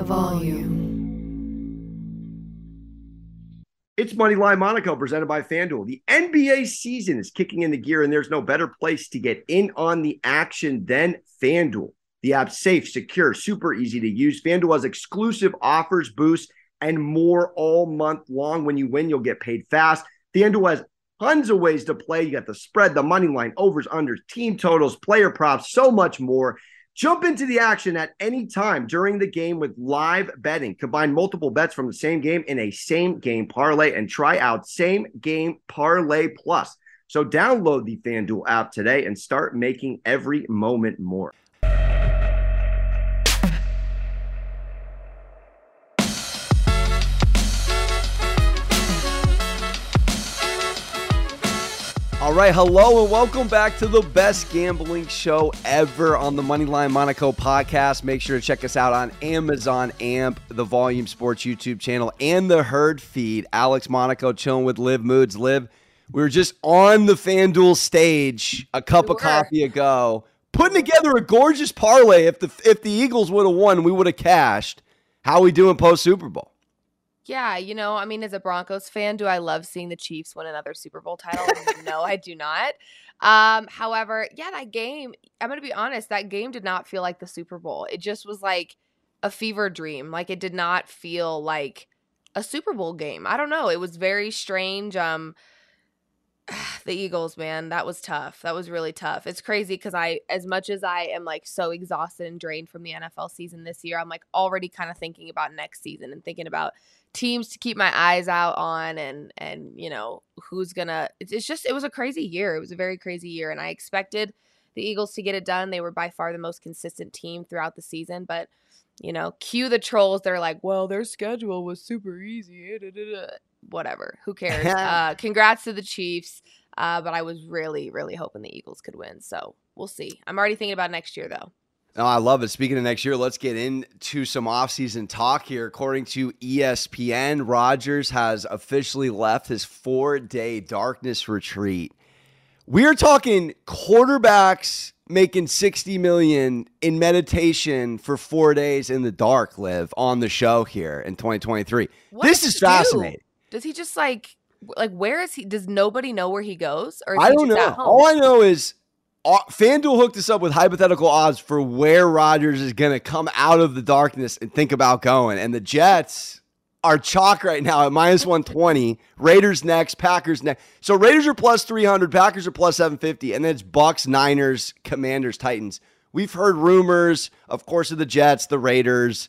the volume. It's Moneyline Monaco presented by FanDuel. The NBA season is kicking into gear, and there's no better place to get in on the action than FanDuel. The app's safe, secure, super easy to use. FanDuel has exclusive offers, boosts, and more all month long. When you win, you'll get paid fast. FanDuel has tons of ways to play. You got the spread, the money line, overs, unders, team totals, player props, so much more. Jump into the action at any time during the game with live betting. Combine multiple bets from the same game in a same game parlay and try out same game parlay plus. So download the FanDuel app today and start making every moment more. All right, hello and welcome back to the best gambling show ever on the Moneyline Monaco podcast. Make sure to check us out on Amazon AMP, the Volume Sports YouTube channel, and the Herd feed. Alex Monaco chilling with Liv Moods. Liv, we were just on the FanDuel stage a cup we of coffee ago, putting together a gorgeous parlay. If the if the Eagles would have won, we would have cashed. How we doing post Super Bowl? Yeah, you know, I mean, as a Broncos fan, do I love seeing the Chiefs win another Super Bowl title? no, I do not. Um, however, yeah, that game, I'm going to be honest, that game did not feel like the Super Bowl. It just was like a fever dream. Like it did not feel like a Super Bowl game. I don't know. It was very strange. Um, the Eagles, man, that was tough. That was really tough. It's crazy because I, as much as I am like so exhausted and drained from the NFL season this year, I'm like already kind of thinking about next season and thinking about teams to keep my eyes out on and and you know who's gonna it's just it was a crazy year. It was a very crazy year and i expected the eagles to get it done. They were by far the most consistent team throughout the season but you know cue the trolls. They're like well their schedule was super easy. Whatever. Who cares? Uh, congrats to the chiefs uh, but i was really really hoping the eagles could win so we'll see. I'm already thinking about next year though Oh, I love it. Speaking of next year, let's get into some offseason talk here. According to ESPN, Rodgers has officially left his four day darkness retreat. We're talking quarterbacks making 60 million in meditation for four days in the dark live on the show here in 2023. What this is fascinating. Do? Does he just like like where is he? Does nobody know where he goes? Or I don't know. All I know is FanDuel hooked us up with hypothetical odds for where Rodgers is going to come out of the darkness and think about going. And the Jets are chalk right now at minus 120. Raiders next, Packers next. So Raiders are plus 300, Packers are plus 750, and then it's Bucks, Niners, Commanders, Titans. We've heard rumors, of course, of the Jets, the Raiders.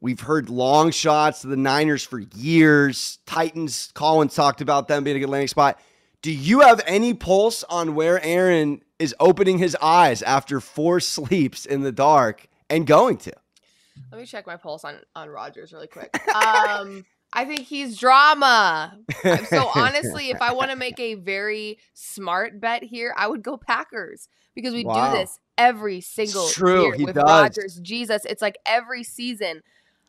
We've heard long shots to the Niners for years. Titans, Collins talked about them being a good landing spot. Do you have any pulse on where Aaron is opening his eyes after four sleeps in the dark and going to. Let me check my pulse on on Rodgers really quick. Um, I think he's drama. So honestly, if I want to make a very smart bet here, I would go Packers because we wow. do this every single year with Rodgers. Jesus, it's like every season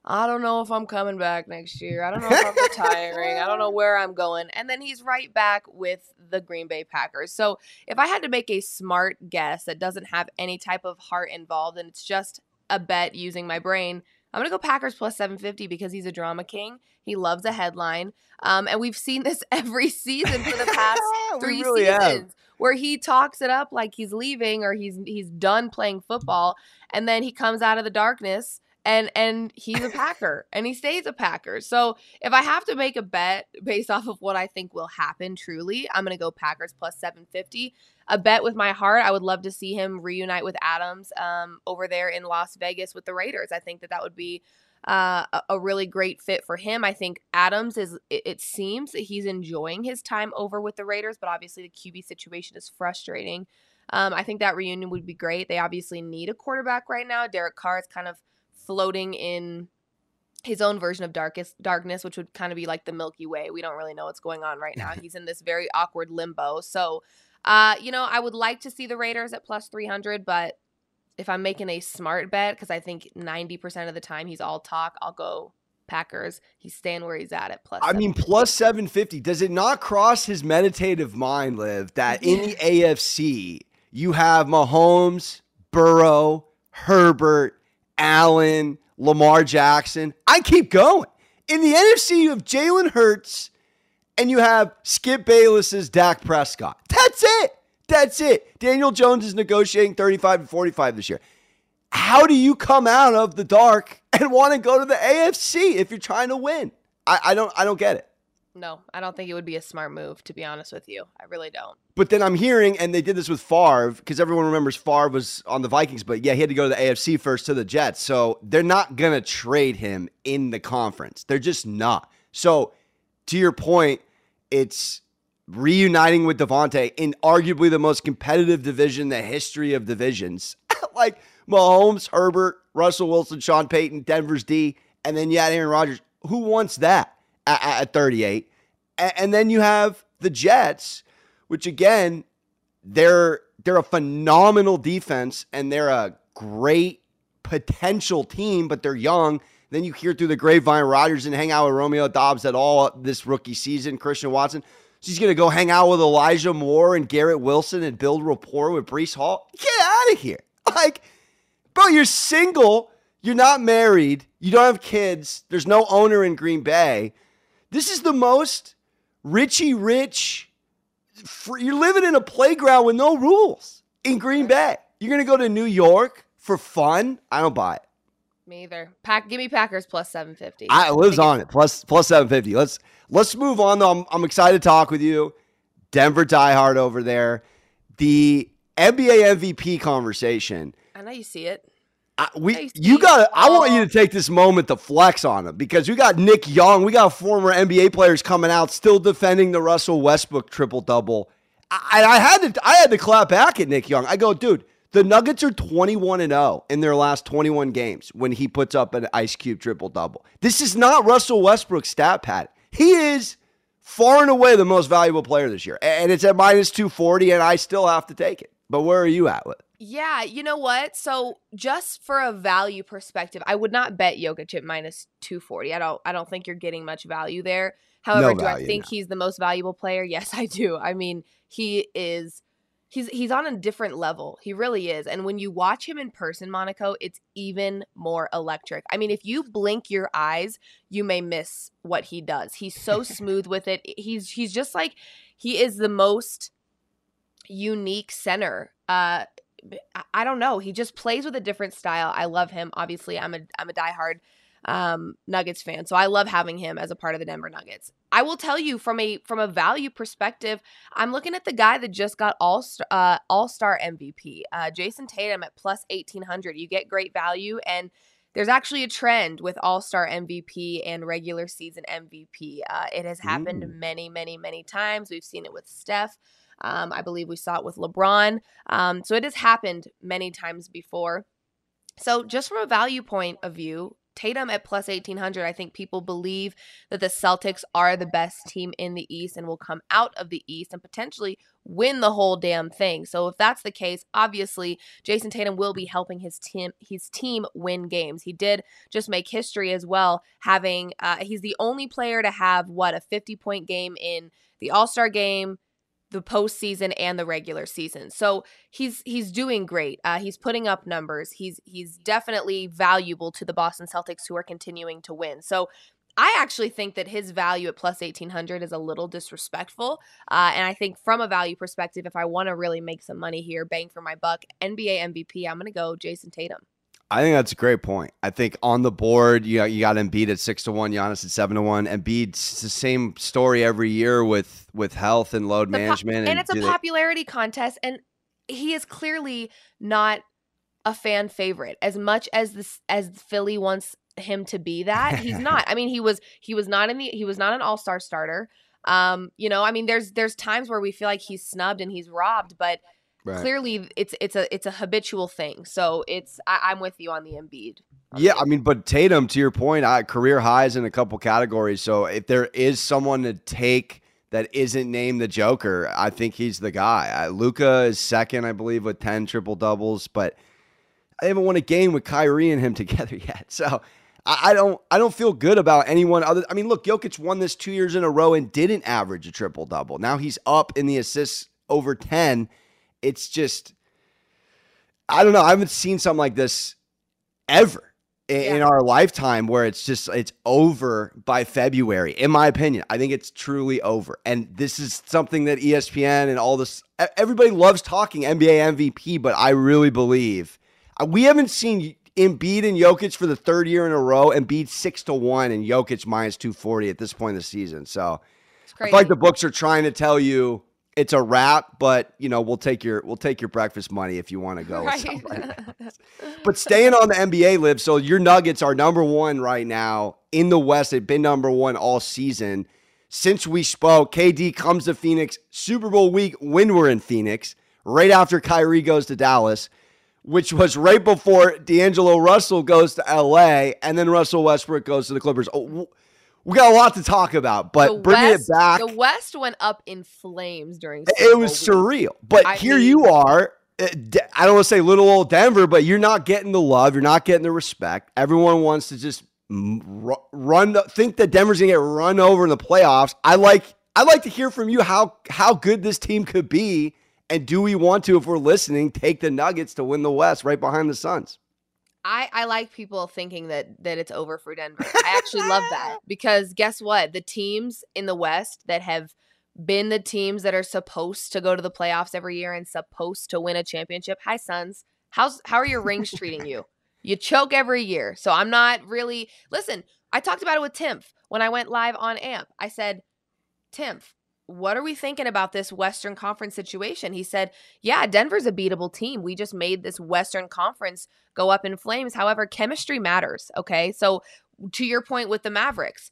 I don't know if I'm coming back next year. I don't know if I'm retiring. I don't know where I'm going. And then he's right back with the Green Bay Packers. So if I had to make a smart guess that doesn't have any type of heart involved and it's just a bet using my brain, I'm going to go Packers plus 750 because he's a drama king. He loves a headline. Um, and we've seen this every season for the past three really seasons. Have where he talks it up like he's leaving or he's he's done playing football and then he comes out of the darkness and and he's a Packer and he stays a Packer. So if I have to make a bet based off of what I think will happen truly, I'm gonna go Packers plus 750. A bet with my heart. I would love to see him reunite with Adams um, over there in Las Vegas with the Raiders. I think that that would be uh, a really great fit for him. I think Adams is. It seems that he's enjoying his time over with the Raiders, but obviously the QB situation is frustrating. Um, I think that reunion would be great. They obviously need a quarterback right now. Derek Carr is kind of floating in his own version of darkest darkness, which would kind of be like the Milky Way. We don't really know what's going on right now. He's in this very awkward limbo. So, uh, you know, I would like to see the Raiders at plus 300, but if I'm making a smart bet, because I think 90% of the time he's all talk, I'll go Packers. He's staying where he's at at plus. I mean, plus 750. Does it not cross his meditative mind, Liv, that in the AFC, you have Mahomes, Burrow, Herbert, Allen, Lamar Jackson. I keep going. In the NFC, you have Jalen Hurts and you have Skip Bayless's Dak Prescott. That's it. That's it. Daniel Jones is negotiating 35 and 45 this year. How do you come out of the dark and want to go to the AFC if you're trying to win? I, I don't I don't get it. No, I don't think it would be a smart move, to be honest with you. I really don't. But then I'm hearing, and they did this with Favre, because everyone remembers Favre was on the Vikings, but yeah, he had to go to the AFC first to the Jets. So they're not going to trade him in the conference. They're just not. So to your point, it's reuniting with Davante in arguably the most competitive division, the history of divisions. like Mahomes, Herbert, Russell Wilson, Sean Payton, Denver's D, and then you had Aaron Rodgers. Who wants that? At, at 38. And then you have the Jets, which again, they're they're a phenomenal defense and they're a great potential team, but they're young. Then you hear through the grapevine Rodgers and hang out with Romeo Doubs at all this rookie season. Christian Watson, so he's going to go hang out with Elijah Moore and Garrett Wilson and build rapport with Breece Hall. Get out of here! Like, bro, you're single. You're not married. You don't have kids. There's no owner in Green Bay. This is the most Richie Rich. You're living in a playground with no rules in Green Bay. You're gonna go to New York for fun. I don't buy it. Me either. Pack, give me Packers plus seven fifty. I lives on it plus plus seven fifty. Let's let's move on though. I'm, I'm excited to talk with you, Denver diehard over there. The NBA MVP conversation. I know you see it. I, we you got I want you to take this moment to flex on him because we got Nick Young, we got former NBA players coming out still defending the Russell Westbrook triple double. I, I had to I had to clap back at Nick Young. I go, dude, the Nuggets are 21 and 0 in their last 21 games when he puts up an Ice Cube triple double. This is not Russell Westbrook's stat pad. He is far and away the most valuable player this year. And it's at minus 240 and I still have to take it. But where are you at with? Yeah, you know what? So just for a value perspective, I would not bet Jokic at minus 240. I don't I don't think you're getting much value there. However, no do I think no. he's the most valuable player? Yes, I do. I mean, he is he's he's on a different level. He really is. And when you watch him in person, Monaco, it's even more electric. I mean, if you blink your eyes, you may miss what he does. He's so smooth with it. He's he's just like he is the most unique center uh I don't know. He just plays with a different style. I love him. Obviously, I'm a I'm a diehard um, Nuggets fan, so I love having him as a part of the Denver Nuggets. I will tell you from a from a value perspective, I'm looking at the guy that just got all uh, All Star MVP, uh, Jayson Tatum at plus eighteen hundred. You get great value, and there's actually a trend with All Star MVP and regular season MVP. Uh, it has happened Ooh. many, many, many times. We've seen it with Steph. Um, I believe we saw it with LeBron. Um, so it has happened many times before. So, just from a value point of view, Tatum at plus 1800, I think people believe that the Celtics are the best team in the East and will come out of the East and potentially win the whole damn thing. So if that's the case, obviously Jayson Tatum will be helping his team his team win games. He did just make history as well, having uh, he's the only player to have what a 50 point game in the All-Star game, the postseason and the regular season. So he's he's doing great. Uh, he's putting up numbers. He's he's definitely valuable to the Boston Celtics who are continuing to win. So I actually think that his value at plus 1800 is a little disrespectful. Uh, and I think from a value perspective, if I want to really make some money here, bang for my buck, NBA MVP, I'm going to go Jayson Tatum. I think that's a great point. I think on the board, you got, you got Embiid at six to one, Giannis at seven to one. Embiid's the same story every year with with health and load the management, po- and, and, it's a popularity they- contest. And he is clearly not a fan favorite as much as this as Philly wants him to be. That he's not. I mean, he was he was not in the he was not an all star starter. Um, you know, I mean, there's there's times where we feel like he's snubbed and he's robbed, but Right. Clearly, it's it's a it's a habitual thing. So it's I, am with you on the Embiid. yeah, I mean, but Tatum, to your point, I, career highs in a couple categories. So if there is someone to take that isn't named the Joker, I think he's the guy. Luka is second, I believe, with ten triple doubles, but I haven't won a game with Kyrie and him together yet. So I, I don't I don't feel good about anyone other. I mean, look, Jokic won this two years in a row and didn't average a triple double. Now he's up in the assists over ten it's just I don't know. I haven't seen something like this ever. in, in our lifetime where it's just it's over by February. In my opinion, I think it's truly over. And this is something that ESPN and all this everybody loves talking NBA MVP, but I really believe uh, we haven't seen Embiid and Jokic for the third year in a row. Embiid six to one and Jokic minus two forty at this point in the season. So It's I feel like the books are trying to tell you it's a wrap, but you know we'll take your we'll take your breakfast money if you want to go. right. something like that. But staying on the NBA Liv, so your Nuggets are number one right now in the West. They've been number one all season. Since we spoke, KD comes to Phoenix Super Bowl week when we're in Phoenix, right after Kyrie goes to Dallas, which was right before D'Angelo Russell goes to LA, and then Russell Westbrook goes to the Clippers. Oh, we got a lot to talk about, but The bringing West- it back, The West went up in flames during. Super it was surreal. But I here mean- you are. uh, I don't want to say little old Denver, but you're not getting the love. You're not getting the respect. Everyone wants to just run. Think that Denver's gonna get run over in the playoffs. I like. I like to hear from you how how good this team could be, and do we want to, if we're listening, take the Nuggets to win the West right behind the Suns? I, I like people thinking that that it's over for Denver. I actually love that because guess what? The teams in the West that have been the teams that are supposed to go to the playoffs every year and supposed to win a championship. Hi Suns. How's how are your rings treating you? You choke every year. So I'm not really Listen, I talked about it with Timph when I went live on AMP. I said, "Timph, what are we thinking about this Western Conference situation?" He said, "Yeah, Denver's a beatable team. We just made this Western Conference go up in flames. However, chemistry matters. Okay. So, to your point with the Mavericks,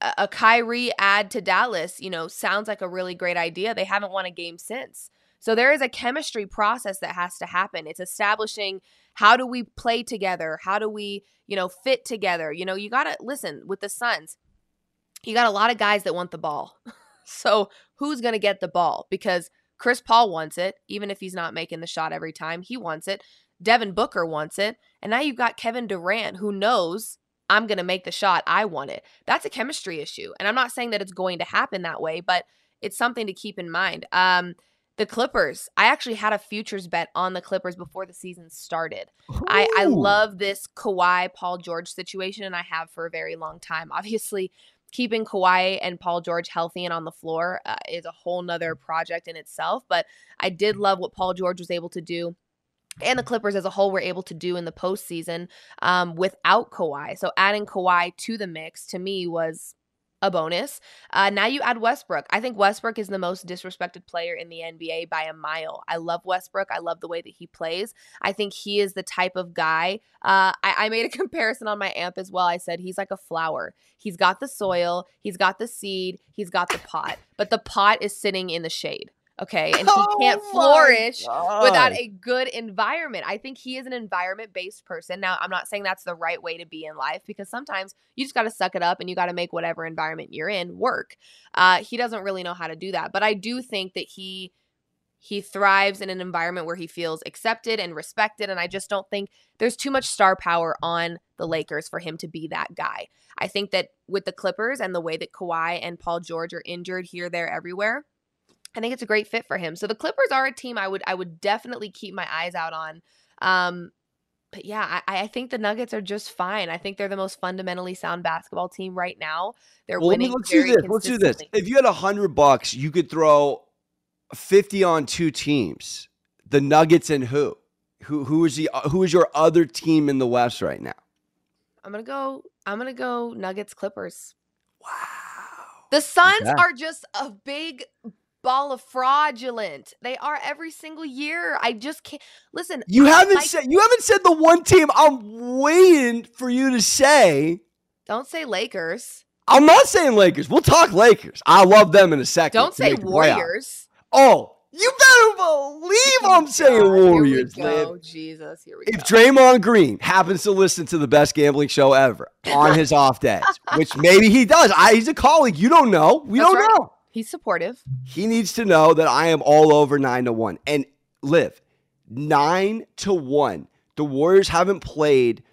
a, a Kyrie add to Dallas, you know, sounds like a really great idea. They haven't won a game since. So, there is a chemistry process that has to happen. It's establishing how do we play together? How do we, you know, fit together? You know, you got to listen with the Suns, you got a lot of guys that want the ball. so, who's going to get the ball? Because Chris Paul wants it, even if he's not making the shot every time. He wants it. Devin Booker wants it. And now you've got Kevin Durant who knows I'm going to make the shot. I want it. That's a chemistry issue. And I'm not saying that it's going to happen that way, but it's something to keep in mind. Um, the Clippers, I actually had a futures bet on the Clippers before the season started. I, I love this Kawhi Paul George situation, and I have for a very long time. Obviously, keeping Kawhi and Paul George healthy and on the floor uh, is a whole nother project in itself. But I did love what Paul George was able to do. And the Clippers as a whole were able to do in the postseason um, without Kawhi. So adding Kawhi to the mix to me was a bonus. Uh, now you add Westbrook. I think Westbrook is the most disrespected player in the NBA by a mile. I love Westbrook. I love the way that he plays. I think he is the type of guy. Uh, I, I made a comparison on my amp as well. I said he's like a flower. He's got the soil, he's got the seed, he's got the pot, but the pot is sitting in the shade. Okay. And he can't Oh flourish without a good environment. I think he is an environment based person. Now, I'm not saying that's the right way to be in life because sometimes you just got to suck it up and you got to make whatever environment you're in work. Uh, he doesn't really know how to do that, but I do think that he he thrives in an environment where he feels accepted and respected and I just don't think there's too much star power on the Lakers for him to be that guy. I think that with the Clippers and the way that Kawhi and Paul George are injured here there everywhere, I think it's a great fit for him. So the Clippers are a team I would I would definitely keep my eyes out on. Um, but yeah, I, I think the Nuggets are just fine. I think they're the most fundamentally sound basketball team right now. They're Well, winning. let's do this. Let's do this. If you had a hundred bucks, you could throw fifty on two teams: the Nuggets and who? Who who is the who is your other team in the West right now? I'm gonna go. I'm gonna go Nuggets Clippers. Wow. The Suns Okay. are just a big ball of fraudulent. They are every single year. I just can't listen. You haven't like- said you haven't said the one team I'm waiting for you to say. Don't say Lakers. I'm not saying Lakers. We'll talk Lakers. I love them in a second. Don't say make the playoffs. Warriors. Oh, you better believe oh I'm saying God, Warriors, man. Jesus. Here we If go. Draymond Green happens to listen to the best gambling show ever on his off days, which maybe he does, I, he's a colleague. You don't know. We That's don't right. know. He's supportive. He needs to know that I am all over nine to one. And live nine to one. The Warriors haven't played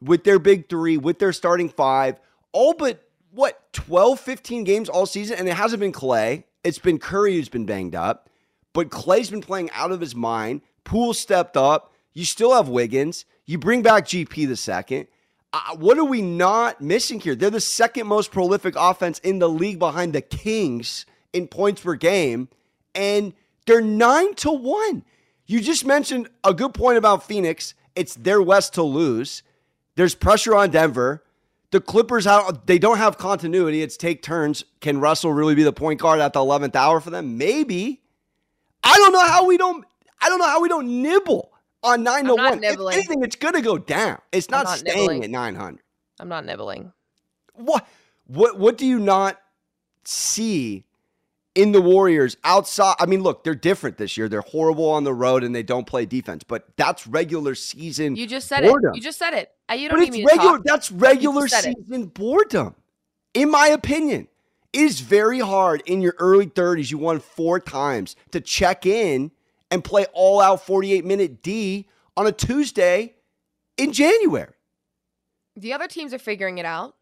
with their big three, with their starting five, all but what, 12, 15 games all season. And it hasn't been Clay. It's been Curry who's been banged up. But Clay's been playing out of his mind. Poole stepped up. You still have Wiggins. You bring back GP the second. Uh, what are we not missing here? They're the second most prolific offense in the league behind the Kings in points per game, and they're nine to one. You just mentioned a good point about Phoenix. It's their West to lose. There's pressure on Denver. The Clippers out they don't have continuity. It's take turns. Can Russell really be the point guard at the 11th hour for them? Maybe. I don't know how we don't I don't know how we don't nibble on 9 to 1. Nibbling. If anything it's going to go down. It's not, not staying nibbling. at 900. I'm not nibbling. What what what do you not see in the Warriors outside. I mean, look, they're different this year. They're horrible on the road and they don't play defense, but that's regular season. You just said boredom. it. You just said it. Uh, you don't but it's regular. That's regular season it. boredom, in my opinion. It is very hard in your early 30s. You won four times to check in and play all out 48 minute D on a Tuesday in January. The other teams are figuring it out.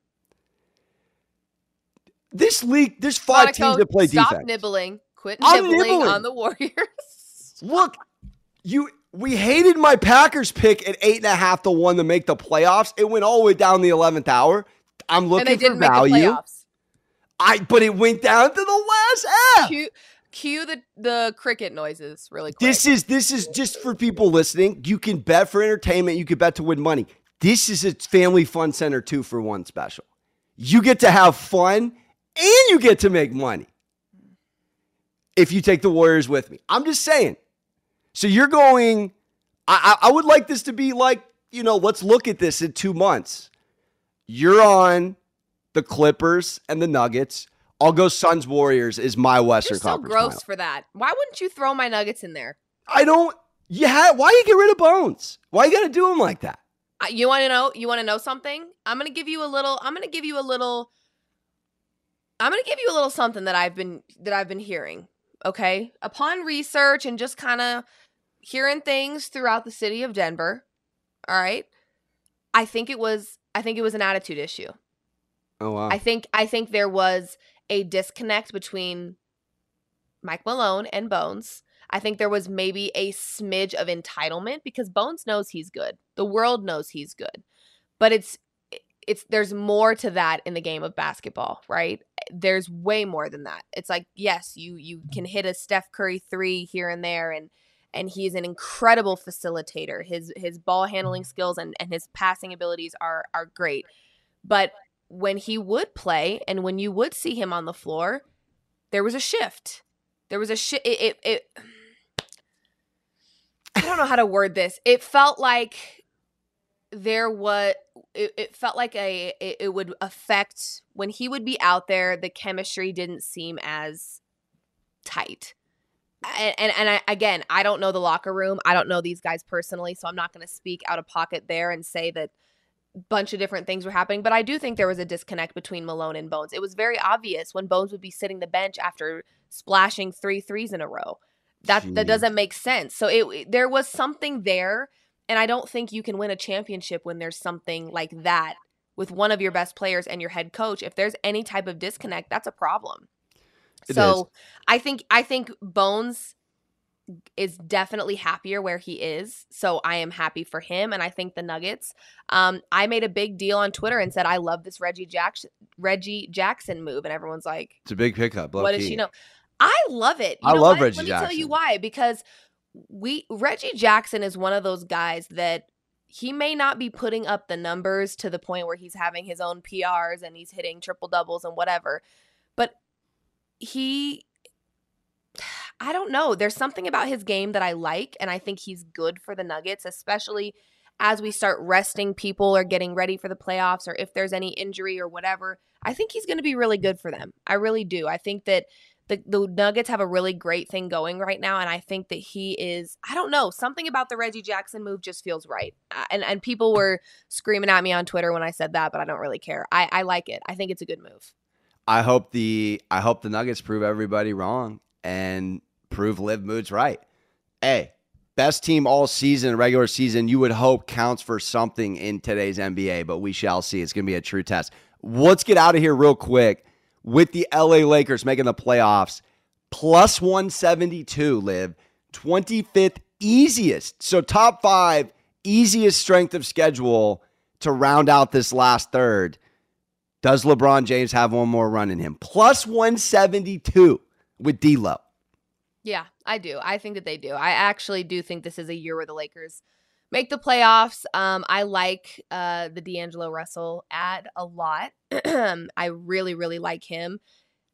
This league, there's five Monaco, teams that play D. stop defense. nibbling. Quit nibbling, nibbling on the Warriors. Look, you we hated my Packers pick at eight and a half to one to make the playoffs. It went all the way down the eleventh hour. I'm looking for value. I but it went down to the last F. Cue, cue the the cricket noises really quick. This is this is just for people listening. You can bet for entertainment. You can bet to win money. This is a family fun center two for one special. You get to have fun and you get to make money if you take the Warriors with me. I'm just saying. So you're going, I, I, would like this to be like, you know, let's look at this in two months. You're on the Clippers and the Nuggets. I'll go Suns Warriors is my Western You're so Conference. gross final. for that. Why wouldn't you throw my Nuggets in there? I don't. Yeah, why you get rid of Bones? Why you got to do them like that? Uh, you want to know? You want to know something? I'm gonna give you a little. I'm gonna give you a little I'm going to give you a little something that I've been that I've been hearing, okay? Upon research and just kind of hearing things throughout the city of Denver, all right? I think it was I think it was an attitude issue. Oh wow. I think I think there was a disconnect between Mike Malone and Bones. I think there was maybe a smidge of entitlement because Bones knows he's good. The world knows he's good. But it's it's there's more to that in the game of basketball, right? There's way more than that. It's like yes, you you can hit a Steph Curry 3 here and there and and he's an incredible facilitator. His his ball handling mm-hmm. skills and and his passing abilities are are great. But when he would play and when you would see him on the floor, there was a shift. There was a shift it, it, it I don't know how to word this. It felt like there was it, it, felt like a it, it, would affect when he would be out there the chemistry didn't seem as tight and and, and I, again i don't know the locker room i don't know these guys personally so i'm not going to speak out of pocket there and say that bunch of different things were happening but i do think there was a disconnect between malone and bones it was very obvious when bones would be sitting the bench after splashing three threes in a row that Jeez. that doesn't make sense so it there was something there and I don't think you can win a championship when there's something like that with one of your best players and your head coach. If there's any type of disconnect, that's a problem. It so is. I think I think Bones is definitely happier where he is. So I am happy for him. And I think the Nuggets. Um, I made a big deal on Twitter and said I love this Reggie Jackson Reggie Jackson move, and everyone's like, "It's a big pickup." What does she know? I love it. You I love what? Reggie Let me Jackson. tell you why. Because we Reggie Jackson is one of those guys that he may not be putting up the numbers to the point where he's having his own PRs and he's hitting triple doubles and whatever. But he I don't know. There's something about his game that I like and I think he's good for the Nuggets, especially as we start resting people or getting ready for the playoffs or if there's any injury or whatever. I think he's going to be really good for them. I really do. I think that the, the Nuggets have a really great thing going right now, and I think that he is. I don't know something about the Reggie Jackson move just feels right, and and people were screaming at me on Twitter when I said that, but I don't really care. I I like it. I think it's a good move. I hope the I hope the Nuggets prove everybody wrong and prove Liv Moods right. Hey, best team all season, regular season, you would hope counts for something in today's NBA, but we shall see. It's going to be a true test. Let's get out of here real quick with the LA Lakers making the playoffs. Plus 172, live 25th easiest. So, top five, easiest strength of schedule to round out this last third. Does LeBron James have one more run in him? Plus 172 with D'Lo. Yeah, I do. I think that they do. I actually do think this is a year where the Lakers make the playoffs. Um, I like uh, the D'Angelo Russell ad a lot. I really, really like him.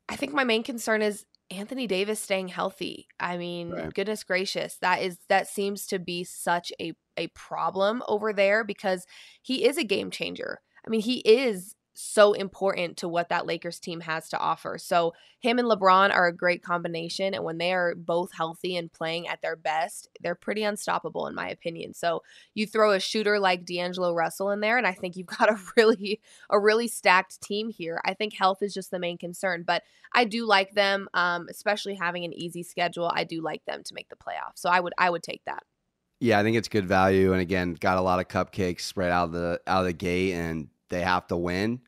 I think my main concern is Anthony Davis staying healthy. I mean, right. goodness gracious, that is that seems to be such a a problem over there because he is a game changer. I mean, he is so important to what that Lakers team has to offer. So him and LeBron are a great combination and when they are both healthy and playing at their best, they're pretty unstoppable in my opinion. So you throw a shooter like D'Angelo Russell in there and I think you've got a really a really stacked team here. I think health is just the main concern, but I do like them um, especially having an easy schedule. I do like them to make the playoffs. So I would I would take that. Yeah, I think it's good value and again, got a lot of cupcakes spread out of the out of the gate and they have to win.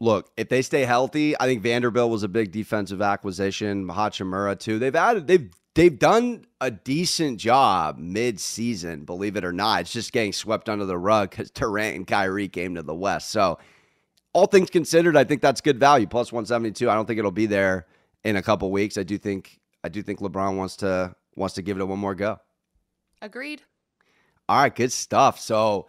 Look, if they stay healthy, I think Vanderbilt was a big defensive acquisition. Hachimura too. They've added they've they've done a decent job mid-season, believe it or not. It's just getting swept under the rug because Durant and Kyrie came to the West. So, all things considered, I think that's good value. Plus 172. I don't think it'll be there in a couple weeks. I do think I do think LeBron wants to wants to give it a one more go. Agreed. All right, good stuff. So,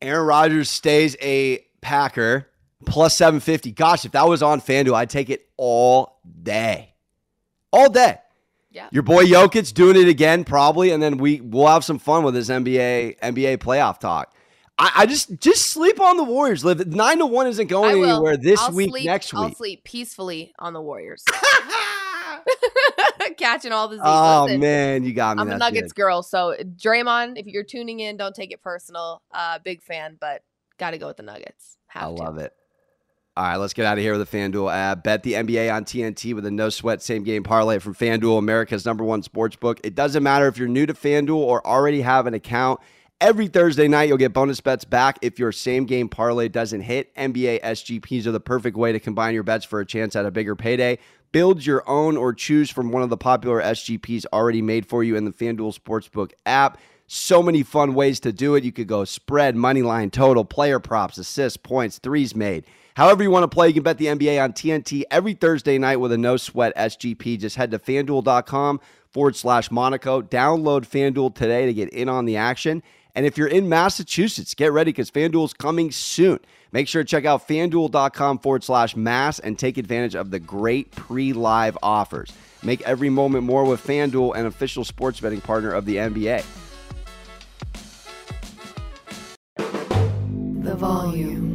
Aaron Rodgers stays a Packer plus 750. Gosh, if that was on FanDuel, I'd take it all day. All day. Yeah. Your boy Jokic doing it again, probably, and then we we'll have some fun with this NBA NBA playoff talk. I, I just just sleep on the Warriors. Live nine to one isn't going anywhere this I'll week. Sleep, next week, I'll sleep peacefully on the Warriors. Catching all the. Oh Listen, man, you got me. I'm a Nuggets good. girl, so Draymond, if you're tuning in, don't take it personal. Uh, big fan, but got to go with the Nuggets. Have I to. love it. All right, let's get out of here with the FanDuel app. Bet the NBA on TNT with a no sweat same game parlay from FanDuel, America's number one sports book. It doesn't matter if you're new to FanDuel or already have an account. Every Thursday night, you'll get bonus bets back if your same game parlay doesn't hit. NBA SGPs are the perfect way to combine your bets for a chance at a bigger payday. Build your own or choose from one of the popular SGPs already made for you in the FanDuel Sportsbook app. So many fun ways to do it. You could go spread, money line, total, player props, assists, points, threes made. However, you want to play, you can bet the NBA on TNT every Thursday night with a no sweat SGP. Just head to fanduel.com forward slash Monaco. Download FanDuel today to get in on the action. And if you're in Massachusetts, get ready because FanDuel's coming soon. Make sure to check out fanduel.com forward slash mass and take advantage of the great pre live offers. Make every moment more with FanDuel, an official sports betting partner of the NBA. The volume.